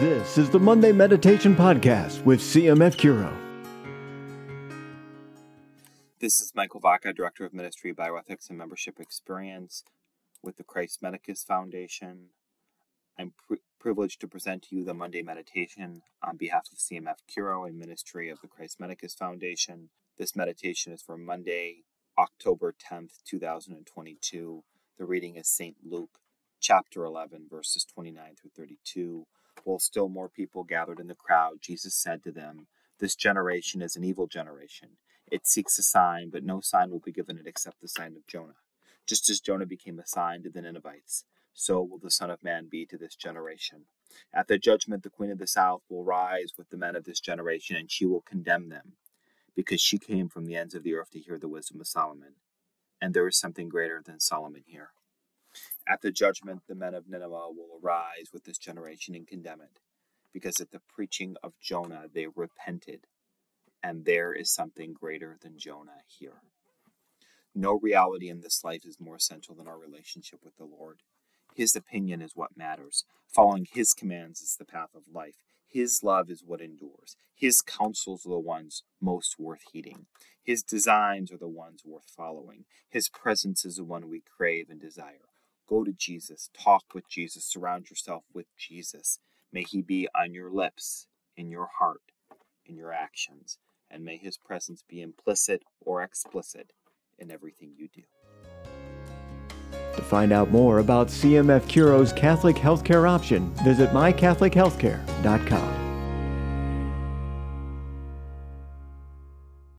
This is the Monday Meditation Podcast with CMF Curo. This is Michael Vaca, Director of Ministry, Bioethics, and Membership Experience with the Christ Medicus Foundation. I'm pri- privileged to present to you the Monday Meditation on behalf of CMF Curo and Ministry of the Christ Medicus Foundation. This meditation is for Monday, October 10th, 2022. The reading is St. Luke chapter 11, verses 29 through 32. While still more people gathered in the crowd, Jesus said to them, This generation is an evil generation. It seeks a sign, but no sign will be given it except the sign of Jonah. Just as Jonah became a sign to the Ninevites, so will the Son of Man be to this generation. At the judgment, the Queen of the South will rise with the men of this generation, and she will condemn them, because she came from the ends of the earth to hear the wisdom of Solomon. And there is something greater than Solomon here. At the judgment, the men of Nineveh will arise with this generation and condemn it, because at the preaching of Jonah they repented, and there is something greater than Jonah here. No reality in this life is more essential than our relationship with the Lord. His opinion is what matters. Following His commands is the path of life. His love is what endures. His counsels are the ones most worth heeding. His designs are the ones worth following. His presence is the one we crave and desire. Go to Jesus, talk with Jesus, surround yourself with Jesus. May He be on your lips, in your heart, in your actions, and may His presence be implicit or explicit in everything you do. To find out more about CMF Curo's Catholic healthcare option, visit mycatholichealthcare.com.